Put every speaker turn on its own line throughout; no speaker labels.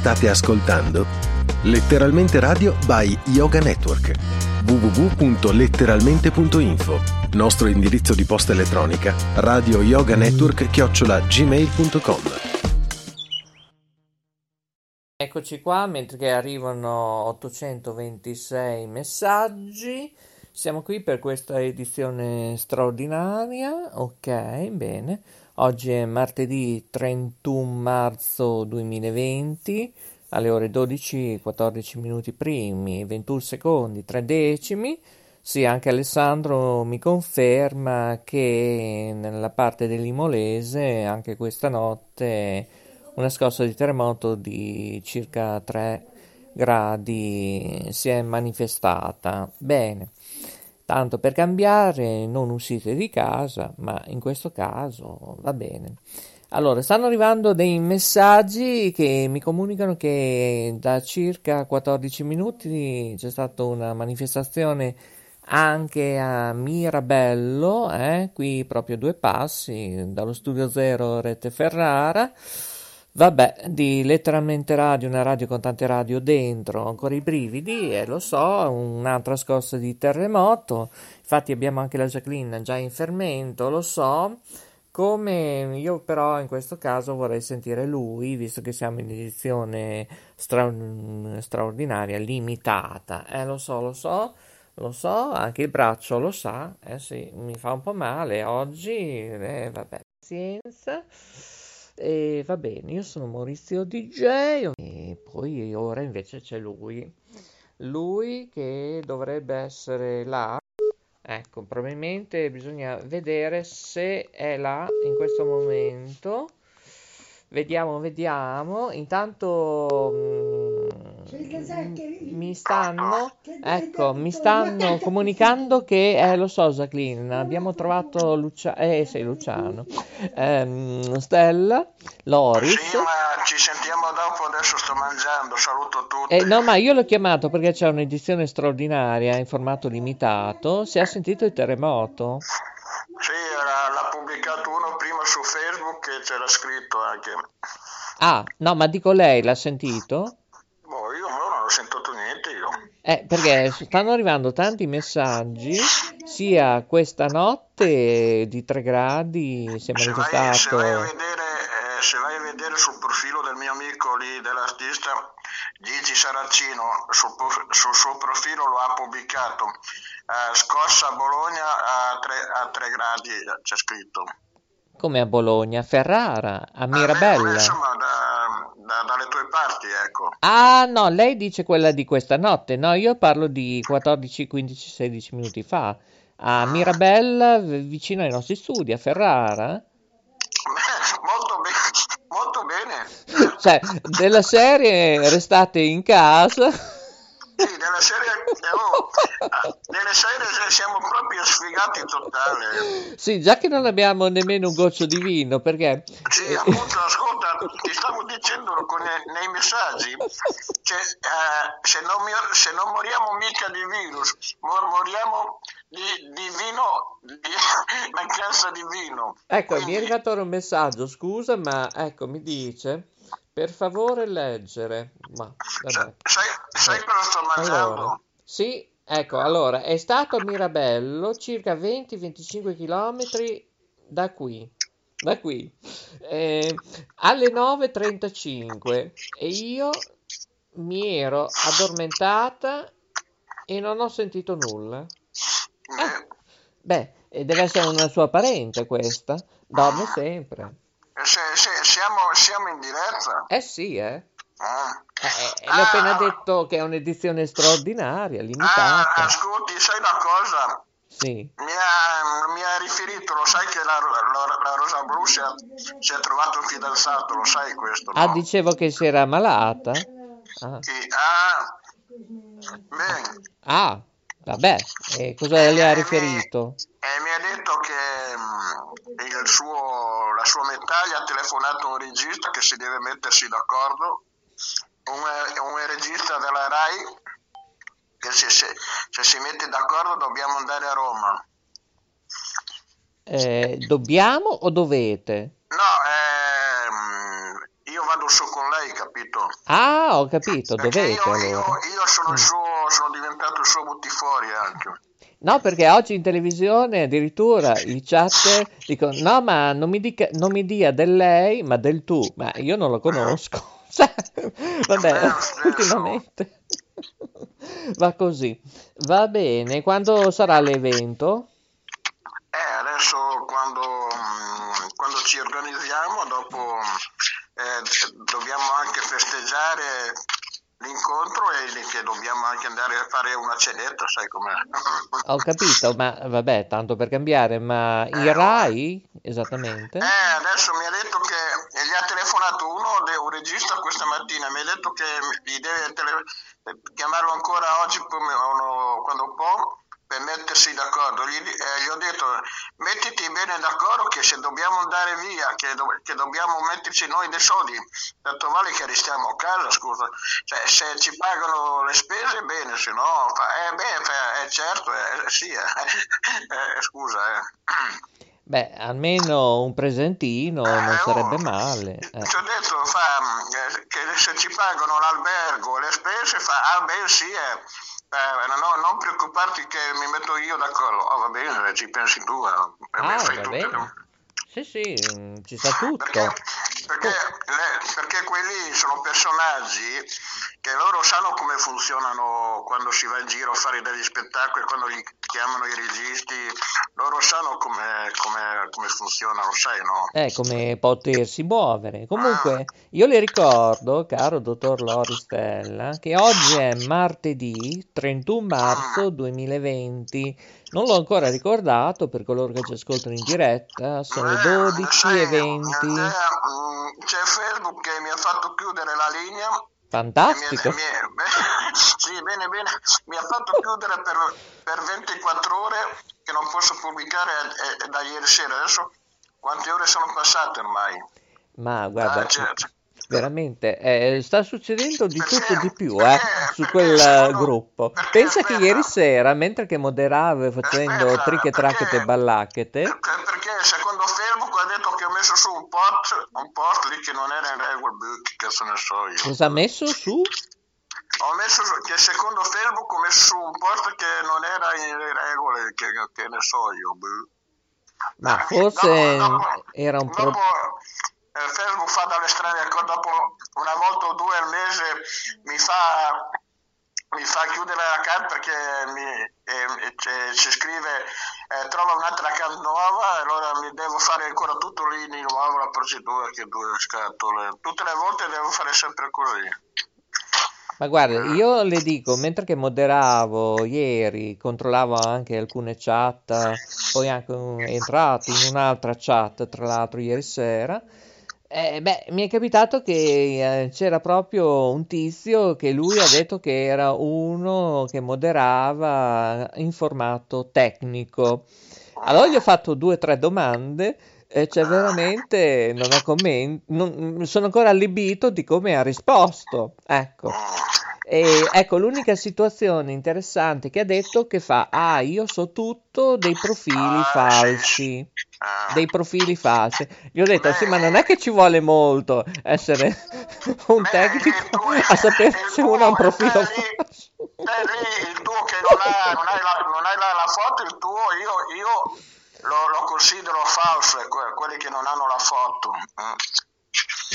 State ascoltando Letteralmente Radio by Yoga Network www.letteralmente.info Nostro indirizzo di posta elettronica radio yoga network chiocciola gmail.com
Eccoci qua, mentre arrivano 826 messaggi. Siamo qui per questa edizione straordinaria. Ok, bene. Oggi è martedì 31 marzo 2020 alle ore 12, 14 minuti primi, 21 secondi, 3 decimi. Sì, anche Alessandro mi conferma che nella parte dell'Imolese anche questa notte una scossa di terremoto di circa 3 gradi si è manifestata. Bene. Tanto per cambiare, non uscite di casa, ma in questo caso va bene. Allora, stanno arrivando dei messaggi che mi comunicano che da circa 14 minuti c'è stata una manifestazione anche a Mirabello, eh, qui proprio due passi dallo studio zero Rete Ferrara. Vabbè, di letteralmente radio, una radio con tante radio dentro, ancora i brividi, e lo so, un'altra scossa di terremoto. Infatti abbiamo anche la Jacqueline già in fermento, lo so. Come io però in questo caso vorrei sentire lui, visto che siamo in edizione stra- straordinaria, limitata. Eh, lo so, lo so, lo so, anche il braccio lo sa, eh sì, mi fa un po' male oggi, eh, vabbè, pazienza. E va bene, io sono Maurizio DJ e poi ora invece c'è lui. Lui che dovrebbe essere là. Ecco, probabilmente bisogna vedere se è là in questo momento. Vediamo, vediamo. Intanto mm, mi stanno, ecco, mi stanno comunicando che, eh, lo so, Jacqueline, abbiamo trovato Lucia- eh, sei Luciano, ehm, Stella, Loris.
Sì, ma ci sentiamo dopo, adesso sto mangiando, saluto tutti.
Eh, no, ma io l'ho chiamato perché c'è un'edizione straordinaria in formato limitato. Si è sentito il terremoto?
Sì, era- l'ha pubblicato uno prima su Facebook e c'era scritto anche.
Ah, no, ma dico lei, l'ha sentito?
Sentito niente io.
Eh, perché stanno arrivando tanti messaggi, sia questa notte di 3 gradi si è
Se vai, se
manifestato.
vai a vedere, eh, se vai a vedere sul profilo del mio amico lì, dell'artista Gigi Saracino, sul, sul suo profilo lo ha pubblicato. Eh, scossa a Bologna a 3, gradi, c'è scritto.
Come a Bologna, Ferrara, a Mirabella.
Insomma, da- da- dalle tue parti, ecco.
Ah, no, lei dice quella di questa notte. No, io parlo di 14, 15, 16 minuti fa. A Mirabella, v- vicino ai nostri studi, a Ferrara.
Molto, be- molto bene.
Cioè, della serie restate in casa.
Sì, della serie, oh, ah, delle serie siamo proprio sfigati totale.
Sì, già che non abbiamo nemmeno un goccio di vino, perché...
Sì,
eh,
appunto, ascolta, ti stavo dicendo nei messaggi, cioè, eh, se, non mi- se non moriamo mica di virus, mor- moriamo di, di vino, di mancanza di vino.
Ecco, mi è
Quindi,
arrivato ora un messaggio, scusa, ma ecco, mi dice, per favore leggere. Ma, vabbè.
sai, sai
Eh,
cosa sto mangiando?
Allora, sì, ecco, allora, è stato a Mirabello, circa 20-25 km da qui, da qui, eh, alle 9.35 e io mi ero addormentata e non ho sentito nulla.
Eh,
Beh, deve essere una sua parente questa, dorme sempre.
Se- se- siamo, siamo in diretta?
Eh sì, eh.
Ah.
Eh, eh, le ho appena detto che è un'edizione straordinaria,
Ah,
limitata.
ascolti, sai una cosa?
Sì.
Mi ha, mi ha riferito, lo sai che la, la- la Rosa Blu si è, si è trovato un fidanzato, lo sai questo, no?
Ah, dicevo che si era ammalata? Ah,
Sì, ah, bene.
Ah, vabbè, e cosa le ha riferito?
E mi ha detto che mm, il suo, la sua metà gli ha telefonato un regista che si deve mettersi d'accordo, un, un regista della RAI, che se, se- se si mette d'accordo dobbiamo andare a Roma.
Eh, dobbiamo o dovete?
No, ehm, io vado su con lei, capito?
Ah, ho capito,
Perché
dovete
io,
allora.
io, io sono, il
Mm.
suo, sono diventato il suo buttifuori anche.
No, perché oggi in televisione addirittura i chat dicono: No, ma non mi, dica, non mi dia del lei, ma del tu. Ma io non lo conosco. Cioè, vabbè,
stesso.
ultimamente va così. Va bene, quando sarà l'evento?
Eh, adesso quando, mm, quando ci organizziamo, dopo eh, dobbiamo anche festeggiare l'incontro e lì che dobbiamo anche andare a fare una cenetta, sai com'è?
Ho capito, ma vabbè, tanto per cambiare, ma in Rai esattamente?
Eh, adesso mi ha detto che gli ha telefonato uno, un regista questa mattina, mi ha detto che gli deve tele- chiamarlo ancora oggi quando può per mettersi d'accordo. Gli, eh, gli ho detto mettiti bene d'accordo che se dobbiamo andare via, che, do- che dobbiamo metterci noi dei soldi, tanto vale che restiamo a casa, scusa. Cioè, se ci pagano le spese, bene, se no, fa- eh, beh, fa- eh, certo, eh, sì, eh, eh, scusa. Eh.
Beh, almeno un presentino non
Eh,
sarebbe
oh,
male. eh.
Ti ho detto fa, eh, che se ci pagano l'albergo e le spese, fa, ah beh sì, eh, eh, no, non preoccuparti che mi metto io d'accordo. Oh, va bene, ci pensi tu. eh,
Ah,
fai
va
tutte
bene. Sì, sì, mm, ci sta tutto.
Perché, perché, le- perché quelli sono personaggi che loro sanno come funzionano quando si va in giro a fare degli spettacoli, quando li chiamano i registi, loro sanno come, come, come funzionano, sai, no?
È come potersi muovere. Comunque, io le ricordo, caro dottor Loristella, che oggi è martedì 31 marzo 2020. Non l'ho ancora ricordato per coloro che ci ascoltano in diretta, sono le
Eh,
12
sai,
e 20.
eh, mm, c'è Facebook che mi ha fatto chiudere la linea. mi-
Fantastico.
mi- beh, sì, bene, bene. Mi ha fatto chiudere per, per 24 ore che non posso pubblicare eh, eh, da ieri sera. Adesso quante ore sono passate ormai?
Ma guarda,
Ah, certo.
Veramente eh, sta succedendo di tutto di più eh, su quel eh, gruppo. Pensa che ieri sera, mentre che moderavo facendo tricche, tracchete e ballacchete,
Perché, perché secondo Facebook ha detto che ho messo su un post, un post lì che non era in regola, boh, che cazzo ne so io.
cosa ha messo su?
Ho messo su- che secondo Facebook ho messo su un post che non era in regole, che, che ne so io. boh.
Ma
Eh,
forse
dopo- dopo-
era un
dopo,
pro...
eh, Facebook fa dalle strane, ecco, dopo una volta o due al mese mi fa, mi fa chiudere l'account perché mi, eh, eh, ci- ci scrive eh, trova un'altra account nuova e allora mi devo fare ancora tutto lì di nuovo la procedura che due scatole. Tutte le volte devo fare sempre così.
Ma guarda, io le dico, mentre che moderavo ieri, controllavo anche alcune chat, poi anche un- entrato in un'altra chat, tra l'altro ieri sera, eh, beh, mi è capitato che eh, c'era proprio un tizio che lui ha detto che era uno che moderava in formato tecnico. Allora gli ho fatto due o tre domande e cioè veramente non ha commenti, sono ancora allibito di come ha risposto. Ecco. E ecco, l'unica situazione interessante che ha detto che fa, ah, io so tutto dei profili
Ah,
falsi,
Ah.
dei profili falsi. Gli ho detto, sì, ma non è che ci vuole molto essere un
Beh,
tecnico a sapere se uno ha un profilo
eh,
falso.
Eh, lì il tuo che non, ha, non hai, la, non hai la, la foto, il tuo io, io lo, lo considero falso, eh, que- quelli che non hanno la foto.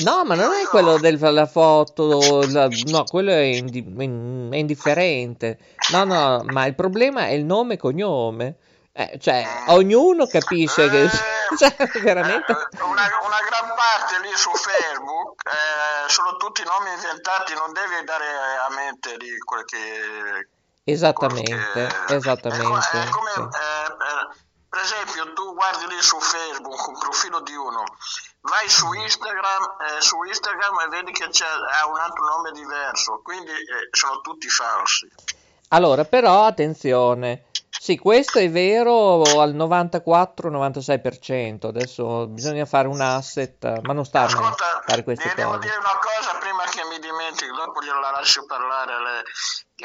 No, ma non è quello della foto, la- no, quello è, indi- in- è indifferente. No, no, ma il problema è il nome e cognome. Eh, cioè, ognuno capisce che... Cioè, veramente...
Eh, una, una gran parte lì su Facebook eh, sono tutti nomi inventati, non devi dare a mente di quel che...
Esattamente,
che-
esattamente.
È come,
sì.
eh, eh, per esempio, tu guardi lì su Facebook un profilo di uno, vai su Instagram, eh, su Instagram e vedi che c'è, ha un altro nome diverso, quindi eh, sono tutti falsi.
Allora, però, attenzione. Sì, questo è vero al 94-96%. Adesso bisogna fare un asset, ma non sta a fare queste
ti devo
cose.
dire una cosa prima che senti, dopo gliela lascio parlare. Le...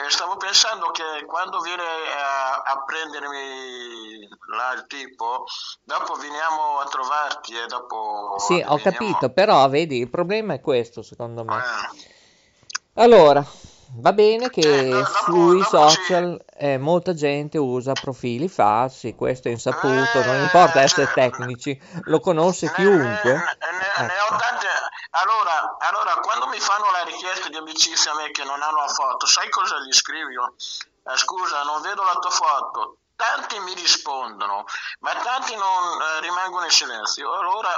Stavo pensando che quando viene a, a prendermi là il tipo, dopo veniamo a trovarti e dopo...
Sì, ho
veniamo...
capito, però vedi, il problema è questo secondo me.
Eh.
Allora, va bene che
Eh, dopo-
sui
dopo sì.
social eh, molta gente usa profili falsi, questo è insaputo, non
Eh,
importa essere
cioè-
tecnici, lo conosce
Ne-
chiunque.
Ne, ne- ne
Ecco.
ho tante. Allora, allora, quando mi fanno la richiesta di amicizia a me che non hanno la foto, sai cosa gli scrivo? Eh, scusa, non vedo la tua foto. Tanti mi rispondono, ma tanti non eh, rimangono in silenzio. Allora,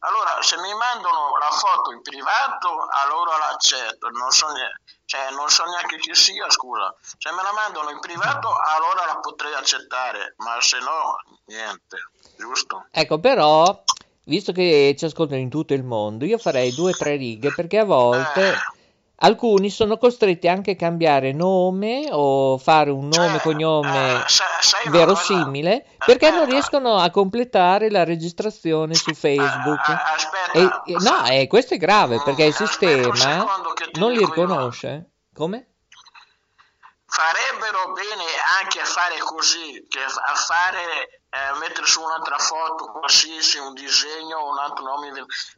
allora, se mi mandano la foto in privato, allora l'accetto. Non so, ne- cioè, non so neanche chi sia, scusa. Se me la mandano in privato, allora la potrei accettare, ma se no, niente. Giusto?
Ecco, però, visto che ci ascoltano in tutto il mondo, io farei due o tre righe perché a volte alcuni sono costretti anche a cambiare nome o fare un nome e
Cioè,
cognome
eh,
verosimile perché non riescono a completare la registrazione su Facebook.
Ah, aspetta.
E, no, eh, questo è grave perché il sistema non li riconosce. Come?
Farebbero bene anche a fare così, che a fare eh, mettere su un'altra foto qualsiasi, un disegno, un altro nome.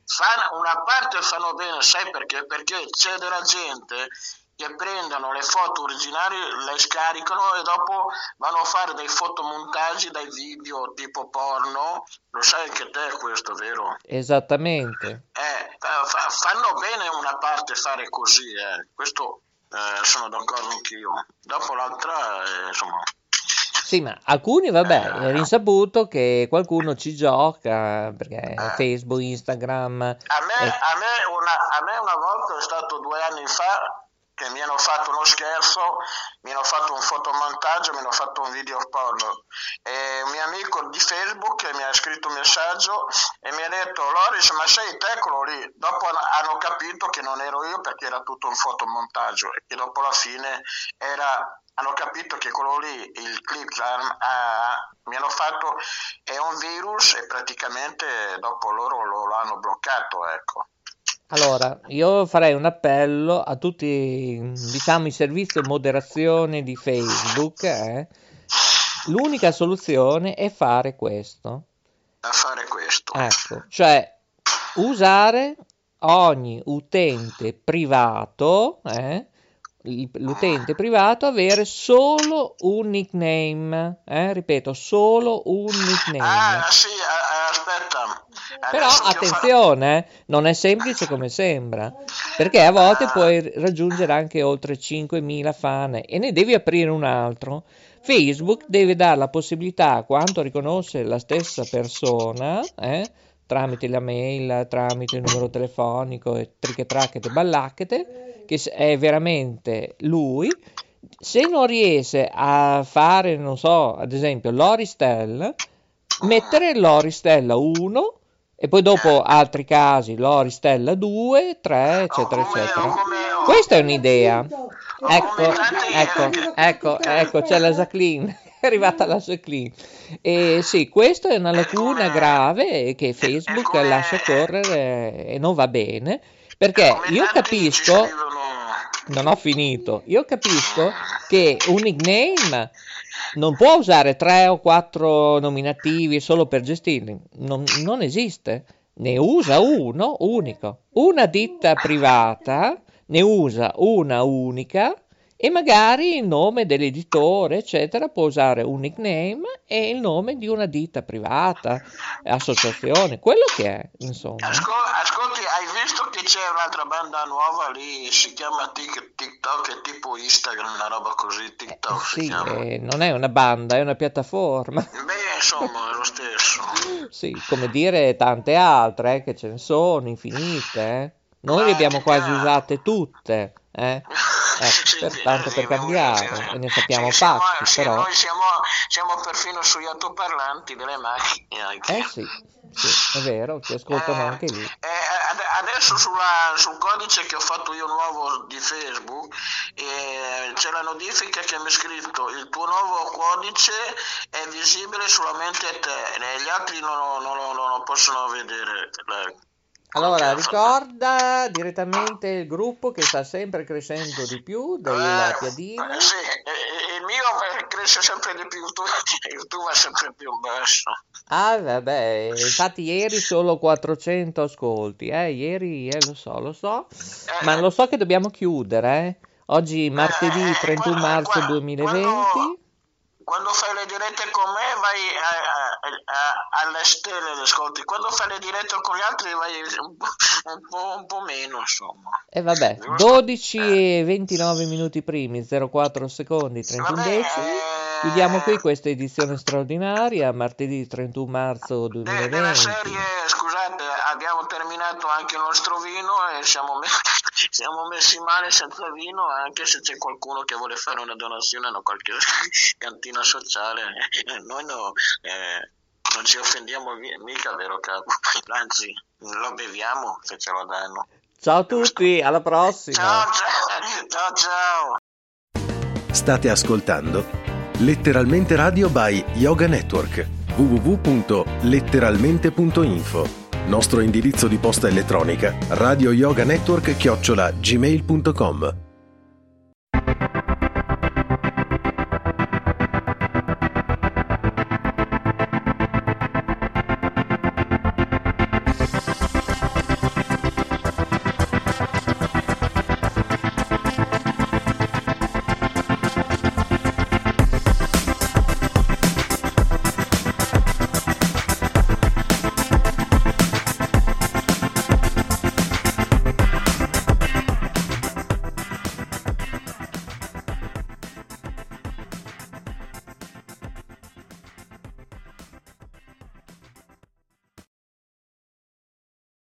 Fan- una parte fanno bene, sai perché? Perché c'è della gente che prendono le foto originali, le scaricano e dopo vanno a fare dei fotomontaggi, dei video tipo porno. Lo sai anche te questo, vero?
Esattamente.
Eh, fa- fa- fanno bene una parte fare così, eh. questo eh, sono d'accordo anch'io. Dopo l'altra, eh, insomma,
Sì, ma alcuni, vabbè, è risaputo che qualcuno ci gioca perché
Eh.
Facebook, Instagram.
a me,
eh,
a, me una, a me una volta è stato due anni fa che mi hanno fatto uno scherzo, mi hanno fatto un fotomontaggio, mi hanno fatto un video porno. E un mio amico di Facebook mi ha scritto un messaggio e mi ha detto Loris, ma sei te quello lì? Dopo han- hanno capito che non ero io perché era tutto un fotomontaggio e che dopo la fine era hanno capito che quello lì, il clip che mi hanno fatto è un virus e praticamente dopo loro lo, lo hanno bloccato, ecco.
Allora, io farei un appello a tutti, diciamo, i servizi di moderazione di Facebook. eh. L'unica soluzione è fare questo.
A fare questo.
Ecco, cioè usare ogni utente privato, eh, l'utente privato avere solo un nickname, eh, ripeto, solo un nickname.
Ah, sì, aspetta.
Però
io fa-
attenzione, eh, non è semplice come sembra, perché a volte puoi raggiungere anche oltre 5.000 fan e ne devi aprire un altro. Facebook deve dare la possibilità, a quanto riconosce la stessa persona, eh, tramite la mail, tramite il numero telefonico e trichetracchete ballacchete, che è veramente lui, se non riesce a fare, non so, ad esempio l'Oristel, mettere l'Oristella 1 e poi dopo altri casi l'Oristella 2, 3, eccetera,
come-
eccetera.
come-
Questa è un'idea. Ecco, ecco, ecco, ecco, c'è la Jacqueline, è arrivata la Jacqueline. E sì, questa è una lacuna grave che Facebook lascia correre e non va bene, perché io capisco non ho finito. Io capisco che un nickname non può usare tre o quattro nominativi solo per gestirli. Non, non esiste. Ne usa uno unico. Una ditta privata ne usa una unica e magari il nome dell'editore, eccetera, può usare un nickname e il nome di una ditta privata, associazione, quello che è, insomma.
Ascol- ascolti, hai visto che c'è un'altra banda nuova lì, si chiama Tik- TikTok, è tipo Instagram, una roba così, TikTok si
Sì, eh, non è una banda, è una piattaforma.
Beh, insomma, è lo stesso.
Sì, come dire tante altre, eh, che ce ne sono, infinite. eh. Noi le abbiamo quasi usate tutte, eh. Ecco,
Sì,
per-
sì,
tanto
sì,
per cambiare, e ne sappiamo
Sì, siamo-
pazzi,
sì,
però.
Noi siamo, siamo perfino sugli altoparlanti delle macchine. anche.
Eh sì, sì, è vero, ci ascoltano
Eh,
anche lì.
eh, ad- adesso sulla- sul codice che ho fatto io nuovo di Facebook eh, c'è la notifica che mi ha scritto il tuo nuovo codice è visibile solamente a te gli altri non, non lo- non lo possono vedere. Eh,
Allora, ricorda direttamente il gruppo che sta sempre crescendo di più della
Eh,
piadina.
eh, sì, eh, il mio eh, cresce sempre di più, il tuo, il tuo va sempre più basso.
Ah, vabbè, infatti ieri solo 400 ascolti, eh, ieri, eh, lo so, lo so,
Eh,
ma lo so che dobbiamo chiudere, eh. Oggi martedì
eh,
31
qua-
marzo
qua-
2020.
Quando, quando fai le dirette con me vai a- a- a- alle stelle, le ascolti. Quando fai le dirette con gli altri vai un po', un po', un po' meno, insomma.
E vabbè,
Giusto?
12 e 29 minuti primi, 04 secondi, 31
Vabbè,
decimi.
eh,
Chiudiamo qui questa edizione straordinaria, martedì 31 marzo
de- della
2020.
serie, scusate, abbiamo terminato anche il nostro vino e siamo, me- siamo messi male senza vino, anche se c'è qualcuno che vuole fare una donazione a qualche cantina sociale. Eh, Noi no, eh, non ci offendiamo mi- mica, vero capo? Anzi, lo beviamo se ce lo danno.
Ciao a tutti, alla prossima!
Ciao, ciao, ciao, ciao.
State ascoltando Letteralmente Radio by Yoga Network www.letteralmente.info Nostro indirizzo di posta elettronica radioyoganetwork chiocciola gmail.com